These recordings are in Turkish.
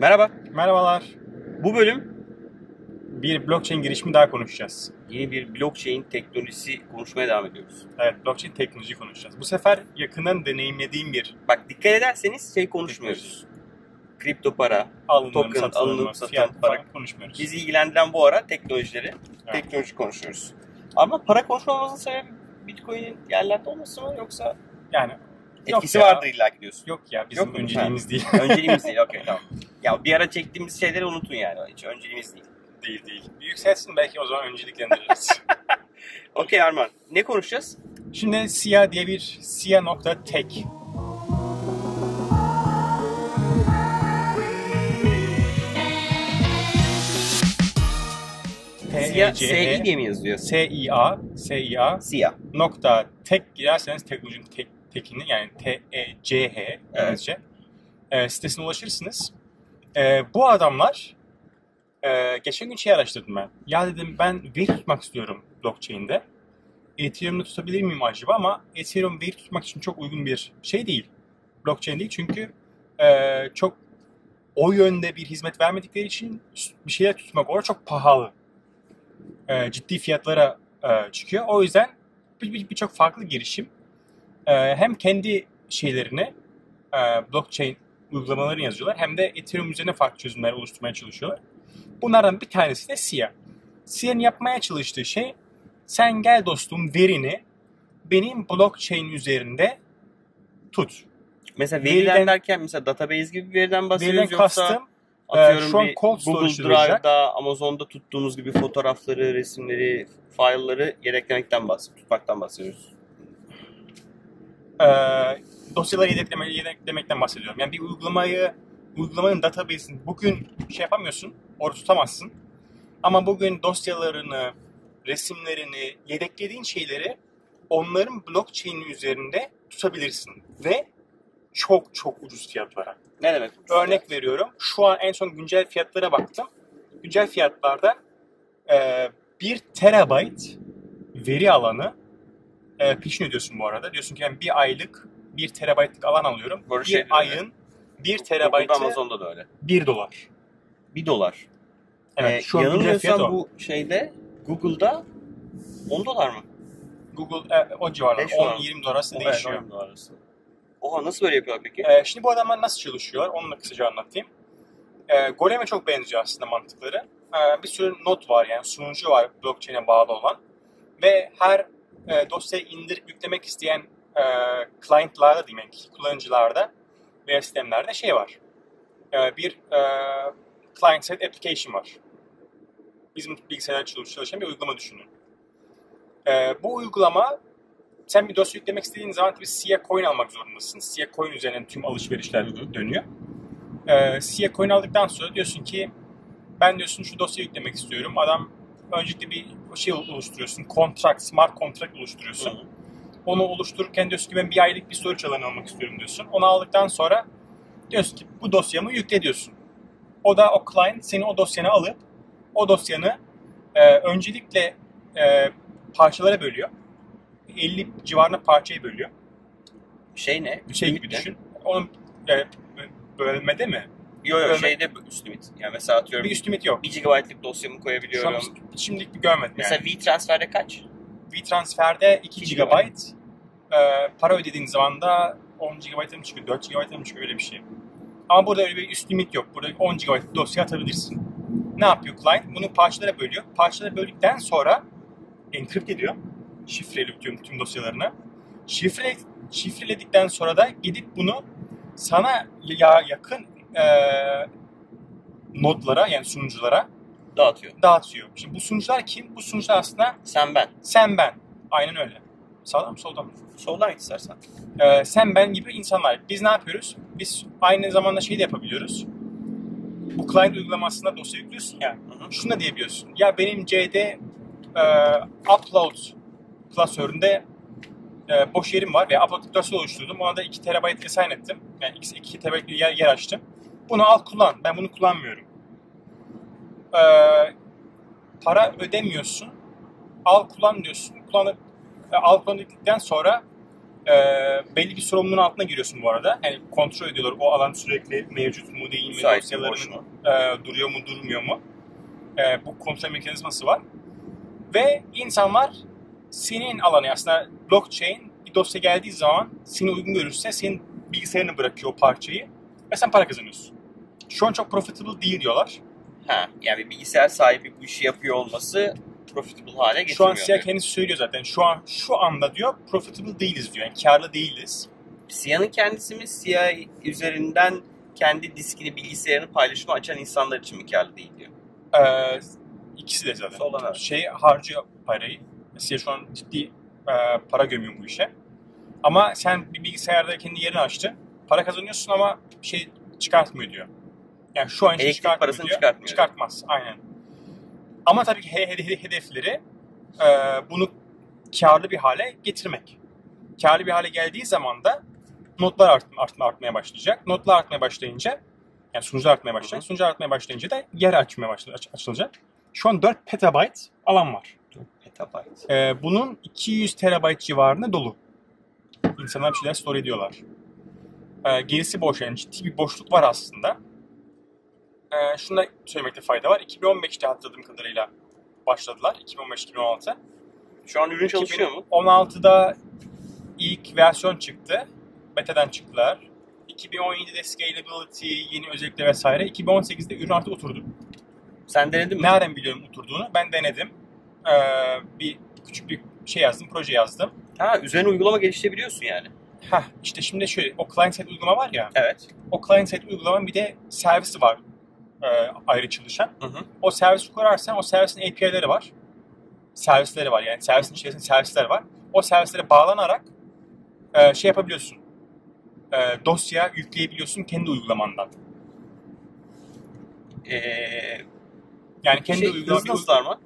Merhaba. Merhabalar. Bu bölüm Bir blockchain girişimi daha konuşacağız. yeni bir blockchain teknolojisi konuşmaya devam ediyoruz. Evet, blockchain teknoloji konuşacağız. Bu sefer yakından deneyimlediğim bir Bak dikkat ederseniz şey konuşmuyoruz. Kripto para. alınım, Token, satan fiyat para. konuşmuyoruz. Bizi ilgilendiren bu ara teknolojileri, Evet. teknoloji konuşuyoruz. Ama para konuşmamızın sebebi Bitcoin'in yerlerde olması mı yoksa yani etkisi ya. vardır illa ki diyorsun. yok ya bizim Yok önceliğimiz değil. Önceliğimiz değil. Okey tamam. Ya bir ara çektiğimiz şeyleri unutun yani. Hiç önceliğimiz değil. değil değil. Yükselsin belki o zaman önceliklendiririz. Okey Arman. Ne konuşacağız? Şimdi SIA diye bir Siyah SI diye mi yazıyor? SIA SIA Siyah. nokta tek girerseniz teknolojinin tek, tekini yani T-E-C-H İngilizce e, sitesine ulaşırsınız. E, bu adamlar e, geçen gün şey araştırdım ben. Ya dedim ben veri tutmak istiyorum blockchain'de. Ethereum'da tutabilir miyim acaba ama Ethereum veri tutmak için çok uygun bir şey değil. Blockchain değil çünkü e, çok o yönde bir hizmet vermedikleri için bir şeyler tutmak orada çok pahalı. E, ciddi fiyatlara e, çıkıyor. O yüzden bir- bir- birçok farklı girişim e, hem kendi şeylerini e, blockchain uygulamalarını yazıyorlar hem de Ethereum üzerine farklı çözümler oluşturmaya çalışıyorlar. Bunlardan bir tanesi de SIA. SIA'nın yapmaya çalıştığı şey sen gel dostum verini benim blockchain üzerinde tut. Mesela Veriden- veriden derken mesela database gibi bir veriden bahsediyoruz Veriden yoksa kastım atıyorum şu an bir cold Google. Drive'da, Amazon'da tuttuğumuz gibi fotoğrafları, resimleri, file'ları yedeklemekten bahsediyoruz, tutmaktan bahsediyoruz. e, dosyaları yedekleme, yedeklemekten bahsediyorum. Yani bir uygulamayı, uygulamanın database'ini bugün şey yapamıyorsun, orada tutamazsın. Ama bugün dosyalarını, resimlerini, yedeklediğin şeyleri onların blockchain üzerinde tutabilirsin. Ve çok çok ucuz fiyatlara. Ne demek? bu? Örnek veriyorum. Şu an en son güncel fiyatlara baktım. Güncel fiyatlarda e, 1 terabayt veri alanı e, peşin ödüyorsun bu arada. Diyorsun ki ben bir aylık 1 terabaytlık alan alıyorum. Böyle bir şeyler ayın 1 Google'da, terabaytı Amazon'da da öyle. 1 dolar. 1 dolar. Evet, Ee, şu an yanılmıyorsam bu şeyde Google'da 10 dolar mı? Google e, o civarlar. Beş dolar. 10-20 dolar arasında Evet, değişiyor. 10 dolar arası. Oha nasıl böyle yapıyorlar peki? E, şimdi bu adamlar nasıl çalışıyorlar? Onu da kısaca anlatayım. E, Golem'e çok benziyor aslında mantıkları. E, bir sürü not var yani sunucu var blockchain'e bağlı olan. Ve her e, dosyayı indirip yüklemek isteyen e, client'larda yani kullanıcılarda veya sistemlerde şey var. E, bir e, client side application var. Bizim bilgisayarda çalış- çalışan bir uygulama düşünün. E, bu uygulama sen bir dosya yüklemek istediğin zaman tabii SIA coin almak zorundasın. SIA coin üzerinden tüm alışverişler dö- dönüyor. Ee, SIA coin aldıktan sonra diyorsun ki ben diyorsun şu dosyayı yüklemek istiyorum. Adam öncelikle bir şey oluşturuyorsun. Contract, smart contract oluşturuyorsun. Hı. Onu oluştururken diyorsun ki ben bir aylık bir storage alanı almak istiyorum diyorsun. Onu aldıktan sonra diyorsun ki bu dosyamı yükle diyorsun. O da o client seni o dosyanı alıp o dosyanı e, öncelikle e, parçalara bölüyor. 50 civarında parçaya bölüyor. Şey ne? Şey gibi düşün. Onun e, bölmede mi? Yok yok şeyde üst limit. Yani mesela atıyorum Bir üst limit yok. 1 GB'lık dosyamı Şu koyabiliyorum. an şimdilik bir görmedim Mesela yani. V-Transfer'de kaç? V-Transfer'de 2 2 GB e, para ödediğin zaman da 10 GB'a mı çıkıyor, 4 GB'a mı çıkıyor öyle bir şey. Ama burada öyle bir üst limit yok. Burada 10 GB dosya atabilirsin. Ne yapıyor client? Bunu parçalara bölüyor. Parçalara böldükten sonra enkript ediyor. Şifreli tüm, tüm dosyalarını. Şifre, şifreledikten sonra da gidip bunu sana ya yakın e, nodlara yani sunuculara Dağıtıyor. dağıtıyor. Şimdi bu sunucular kim? Bu sunucular aslında Sen ben. sen ben. Aynen öyle. Sağdan mı soldan mı? Soldan git istersen. Ee, sen ben gibi insanlar. Biz ne yapıyoruz? Biz aynı zamanda şey de yapabiliyoruz. Bu client uygulamasında dosya yüklüyorsun ya. Hı hı. Şunu da diyebiliyorsun. Ya benim C'de e, upload klasöründe e, boş yerim var ve upload dosya oluşturdum. Ona da 2 TB assign ettim. Yani 2, 2 TB bir yer, yer açtım. Bunu al kullan. Ben bunu kullanmıyorum. Ee, para ödemiyorsun. Al kullan diyorsun. Kullanıp e, al kullan dedikten sonra e, belli bir sorumluluğun altına giriyorsun bu arada. Yani kontrol ediyorlar o alan sürekli mevcut mu değil mi, dosyaların e, duruyor mu durmuyor mu? E, bu kontrol mekanizması var. Ve insanlar senin alanı aslında blockchain bir dosya geldiği zaman seni uygun görürse senin bilgisayarını bırakıyor o parçayı ve sen para kazanıyorsun. Şu an çok profitable değil diyorlar. Ha, yani bir bilgisayar sahibi bu işi yapıyor olması profitable hale Şu getirmiyor. an Siyah diyor. kendisi söylüyor zaten. Şu an şu anda diyor profitable değiliz diyor. Yani karlı değiliz. Siyah'ın kendisi mi Siyah üzerinden kendi diskini, bilgisayarını paylaşıma açan insanlar için mi karlı değil diyor. Ee, ikisi de zaten. Solana evet. Şey harcıyor parayı. Siyah şu an ciddi e, para gömüyor bu işe. Ama sen bir bilgisayarda kendi yerini açtın. Para kazanıyorsun ama şey çıkartmıyor diyor. Yani şu an için Elektrik çıkartmıyor parasını diyor. çıkartmıyor. Çıkartmaz. Aynen. Ama tabii ki he- he- hedefleri e, bunu karlı bir hale getirmek. Karlı bir hale geldiği zaman da notlar art, artma, artmaya başlayacak. Notlar artmaya başlayınca yani sunucular artmaya başlayacak. Sunucular artmaya başlayınca da yer açmaya başlayacak, aç- açılacak. Şu an 4 petabyte alan var. Petabyte. Ee, bunun 200 terabayt civarında dolu. İnsanlar bir şeyler store ediyorlar. Ee, gerisi boş yani ciddi bir boşluk var aslında. Ee, şunu da söylemekte fayda var. 2015'te hatırladığım kadarıyla başladılar. 2015-2016. Şu an ürün çalışıyor mu? 2016'da ilk versiyon çıktı. Beta'dan çıktılar. 2017'de scalability, yeni özellikler vesaire. 2018'de ürün artık oturdu. Sen denedin mi? Nereden biliyorum oturduğunu? Ben denedim. Ee, bir küçük bir şey yazdım, proje yazdım. Ha, üzerine uygulama geliştirebiliyorsun yani. Heh, işte şimdi şöyle, o client side uygulama var ya, Evet. o client side uygulamanın bir de servisi var e, ayrı çalışan. Hı hı. O servisi kurarsan o servisin API'leri var. Servisleri var yani servisin içerisinde servisler var. O servislere bağlanarak e, şey yapabiliyorsun. E, dosya yükleyebiliyorsun kendi uygulamandan. Ee, Yani kendi şey, uygulama hız nasıl Arman?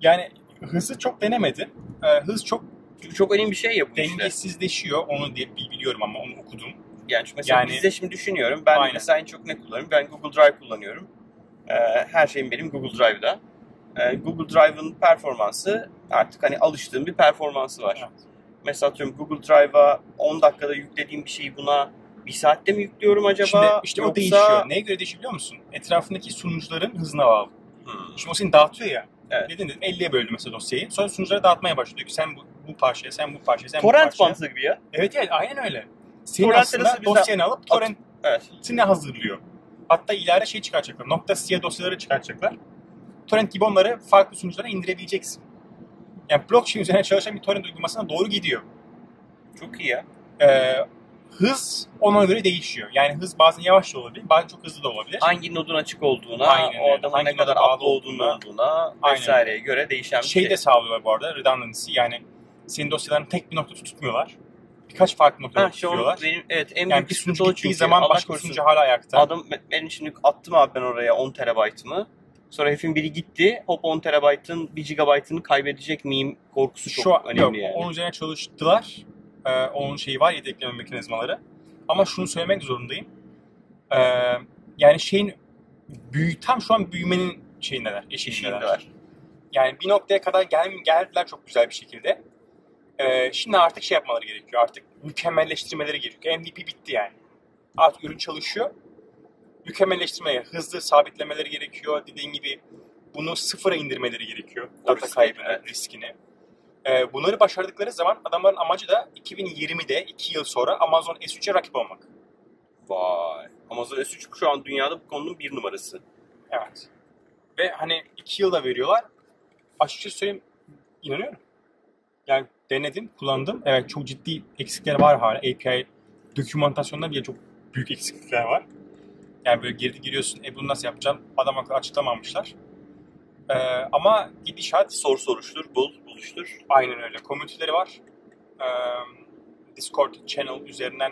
Yani hızı çok denemedim. E, hız çok Çünkü çok önemli bir şey ya bu işte. dengesizleşiyor. Onu diye bi- biliyorum ama onu okudum. Yani mesela Yani- bizde şimdi düşünüyorum. Ben Aynen. mesela en çok ne kullanıyorum? Ben Google Drive kullanıyorum. Ee, her şeyim benim Google Drive'da. Ee, Google Drive'ın performansı artık hani alıştığım bir performansı var. Evet. Mesela atıyorum Google Drive'a 10 dakikada yüklediğim bir şeyi buna bir saatte mi yüklüyorum acaba? Şimdi işte o Yoksa- değişiyor. Neye göre değişiyor biliyor musun? Etrafındaki sunucuların hızına bağlı. Hmm. Şimdi o seni dağıtıyor ya. Evet. Dedin dedim 50'ye böldü mesela dosyayı. Sonra sunuculara dağıtmaya başlıyor ki sen bu, bu parçaya, sen bu parçaya, sen bu Torrent parçaya. mantığı gibi ya. Evet evet aynen öyle. Senin Torrent aslında dosyanı alıp torrentine Evet. hazırlıyor. Hatta ileride şey çıkartacaklar. Nokta .c dosyaları çıkartacaklar. Torrent gibi onları farklı sunuculara indirebileceksin. Yani blockchain üzerine çalışan bir torrent uygulamasına doğru gidiyor. Çok iyi ya. Ee, hız ona göre değişiyor. Yani hız bazen yavaş da olabilir, bazen çok hızlı da olabilir. Hangi nodun açık olduğuna, Aynen o adamın ne kadar bağlı olduğuna. olduğuna Aynen vesaireye göre değişen bir şey şey. de sağlıyorlar bu arada redundancy yani senin dosyalarını tek bir noktada tutmuyorlar. Birkaç farklı noktada tutuyorlar. benim, evet en Yani büyük bir sunucu gittiği zaman Allah başka bir korusun. sunucu hala ayakta. Adam benim şimdi attım abi ben oraya 10 terabaytımı. Sonra herifin biri gitti. Hop 10 terabaytın 1 gigabaytını kaybedecek miyim korkusu çok Şu an, önemli yok, yani. onun üzerine çalıştılar. Ee, onun şeyi var yedekleme mekanizmaları. Ama şunu söylemek zorundayım. Ee, yani şeyin büyü, tam şu an büyümenin şeyindeler, eşiğindeler. Eşiğindeler. Yani bir noktaya kadar gel, geldiler çok güzel bir şekilde. Ee, şimdi artık şey yapmaları gerekiyor. Artık mükemmelleştirmeleri gerekiyor. MVP bitti yani. Artık ürün çalışıyor. Mükemmelleştirmeye, hızlı sabitlemeleri gerekiyor. Dediğin gibi bunu sıfıra indirmeleri gerekiyor. O Data riski, kaybını, evet. riskini. Ee, bunları başardıkları zaman adamların amacı da 2020'de 2 yıl sonra Amazon S3'e rakip olmak. Vay. Amazon S3 şu an dünyada bu konunun bir numarası. Evet. Ve hani 2 yılda veriyorlar. Açıkçası söyleyeyim inanıyorum. Yani denedim, kullandım. Evet çok ciddi eksikleri var hala. API dokümantasyonunda bile çok büyük eksiklikler var. Yani böyle girdi giriyorsun, e bunu nasıl yapacağım? Adam akıllı açıklamamışlar. Ee, ama gidişat Sor soruştur, bul, buluştur. aynen öyle. Komüniteleri var. Ee, Discord channel üzerinden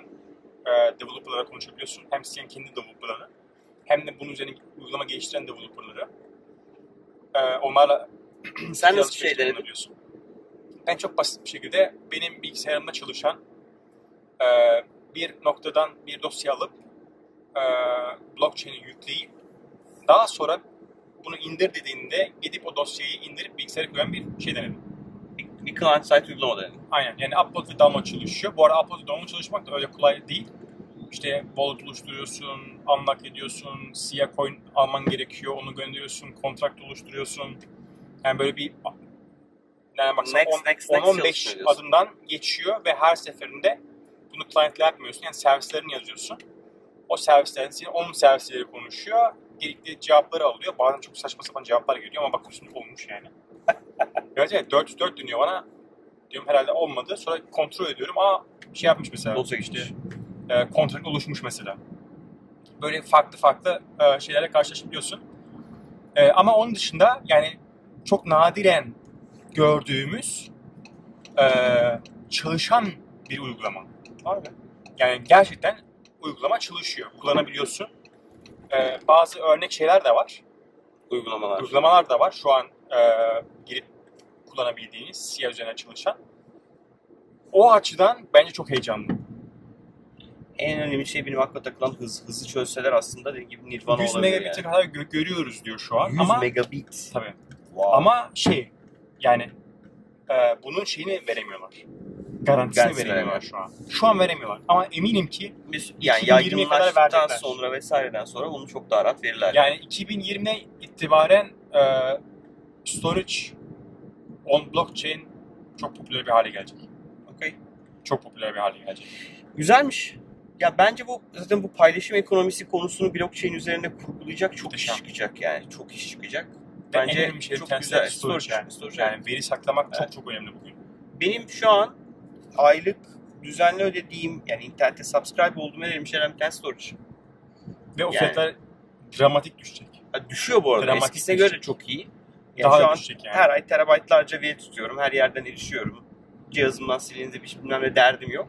e, developerlara konuşabiliyorsun. Hem senin kendi developerları hem de bunun üzerine uygulama geliştiren developerları. Ee, onlarla Sen nasıl şey denedin? Ben çok basit bir şekilde benim bilgisayarımda çalışan e, bir noktadan bir dosya alıp e, blockchain'e yükleyip daha sonra bunu indir dediğinde gidip o dosyayı indirip bilgisayara koyan bir şey denedim. Bir client side uygulama denedin. Aynen. Yani upload ve download çalışıyor. Bu arada upload ve download çalışmak da öyle kolay değil. İşte wallet oluşturuyorsun, unlock ediyorsun, SIA coin alman gerekiyor, onu gönderiyorsun, kontrakt oluşturuyorsun. Yani böyle bir yani baksana Next, 10, next, next 10-15 çalışıyor diyorsun. adımdan geçiyor ve her seferinde bunu client'le yapmıyorsun. Yani servislerini yazıyorsun. O servislerin senin onun servisleri konuşuyor. Gerekli cevapları alıyor. Bazen çok saçma sapan cevaplar geliyor ama bakıyorsun olmuş yani. evet evet 404 dönüyor bana. Diyorum herhalde olmadı. Sonra kontrol ediyorum. Aa şey yapmış mesela. Dosya işte, e, kontrakt oluşmuş mesela. Böyle farklı farklı e, şeylerle karşılaşabiliyorsun. E, ama onun dışında yani çok nadiren gördüğümüz e, çalışan bir uygulama. Abi. Yani gerçekten uygulama çalışıyor. Kullanabiliyorsun. E, bazı örnek şeyler de var. Uygulamalar. Uygulamalar da var. Şu an e, girip kullanabildiğiniz SIA üzerine çalışan. O açıdan bence çok heyecanlı. En önemli şey benim akla takılan hız. Hızı çözseler aslında dediğim gibi Nirvana 100 olabilir megabit'e yani. kadar gö- görüyoruz diyor şu an. 100 ama megabit. tabii. Wow. Ama şey yani e, bunun şeyini veremiyorlar. Garantisini Garantisini veremiyorlar şu an. Şu an veremiyorlar. Ama eminim ki Biz, yani 2020'ye kadar yaygınlaştıktan verecekler. sonra vesaireden sonra bunu çok daha rahat verirler. yani 2020'ye itibaren e, storage on blockchain çok popüler bir hale gelecek. Okey. Çok popüler bir hale gelecek. Güzelmiş. Ya bence bu zaten bu paylaşım ekonomisi konusunu blockchain üzerine kurgulayacak çok Muhteşem. iş çıkacak yani. Çok iş çıkacak. En Bence önemli şeylerden çok güzel. storage, Storage, yani. storage, Yani veri saklamak Evet. çok çok önemli bugün. Benim şu an aylık düzenli ödediğim yani internete subscribe olduğum en önemli şeylerden bir tanesi storage. Ve o Yani- fiyatlar dramatik düşecek. Düşüyor bu arada. Dramatik Eskisine düşecek. göre çok iyi. Yani Daha şu an düşecek yani. her ay terabaytlarca veri tutuyorum. Her yerden erişiyorum. Cihazımdan silindi bir bilmem ne derdim yok.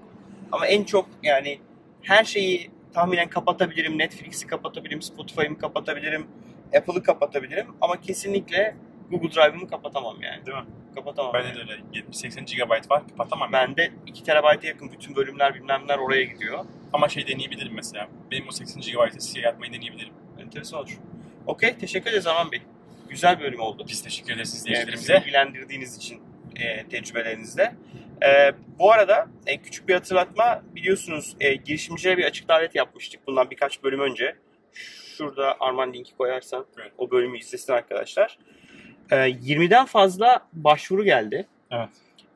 Ama en çok yani her şeyi tahminen kapatabilirim. Netflix'i kapatabilirim, Spotify'ımı kapatabilirim, Apple'ı kapatabilirim. Ama kesinlikle Google Drive'ımı kapatamam yani. Değil mi? Kapatamam. Bende yani. de öyle 70-80 GB var. Kapatamam. ben. Bende 2 terabayta yakın bütün bölümler bilmemler oraya gidiyor. Ama şey deneyebilirim mesela. Benim o 80 GB'ı siyah yapmayı deneyebilirim. Enteresan olur. Okey, teşekkür ederiz Aman Bey. Güzel bölüm oldu. Biz teşekkür ederiz Ee, bizi izleyicilerimize. bilgilendirdiğiniz için e, tecrübelerinizle. E, bu arada e, küçük bir hatırlatma biliyorsunuz e, girişimcilere bir açık davet yapmıştık bundan birkaç bölüm önce. Şurada Arman linki koyarsan Evet. o bölümü izlesin arkadaşlar. E, 20'den fazla başvuru geldi. Evet.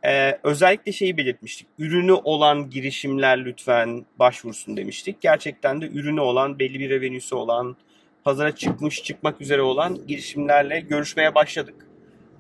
E, özellikle şeyi belirtmiştik. Ürünü olan girişimler lütfen başvursun demiştik. Gerçekten de ürünü olan, belli bir revenue'su olan, pazara çıkmış, çıkmak üzere olan girişimlerle görüşmeye başladık.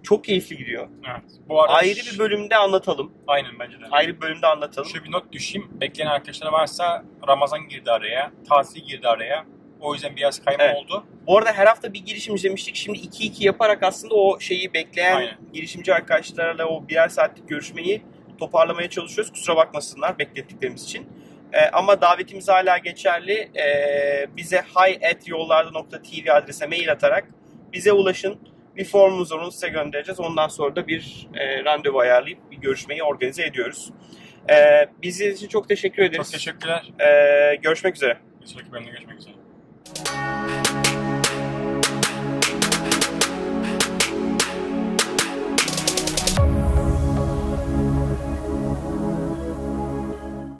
Çok keyifli gidiyor. Evet. Bu arada Ayrı bir bölümde anlatalım. Aynen bence de. Ayrı bir bölümde anlatalım. Şöyle bir not düşeyim. Bekleyen arkadaşlar varsa Ramazan girdi araya. Tatil girdi araya. O yüzden biraz kayma Evet. oldu. Bu arada her hafta bir girişim izlemiştik. Şimdi 2-2 yaparak aslında o şeyi bekleyen Aynen. girişimci arkadaşlarla o birer saatlik görüşmeyi toparlamaya çalışıyoruz. Kusura bakmasınlar beklettiklerimiz için. Ee, ama davetimiz hala geçerli. Ee, bize hi@yollarda.tv adrese mail atarak bize ulaşın. Bir formumuz var onu size göndereceğiz. Ondan sonra da bir e, randevu ayarlayıp bir görüşmeyi organize ediyoruz. Ee, bizi için çok teşekkür ederiz. Çok teşekkürler. Ee, görüşmek üzere. Bir sonraki bölümde görüşmek üzere. Thank you.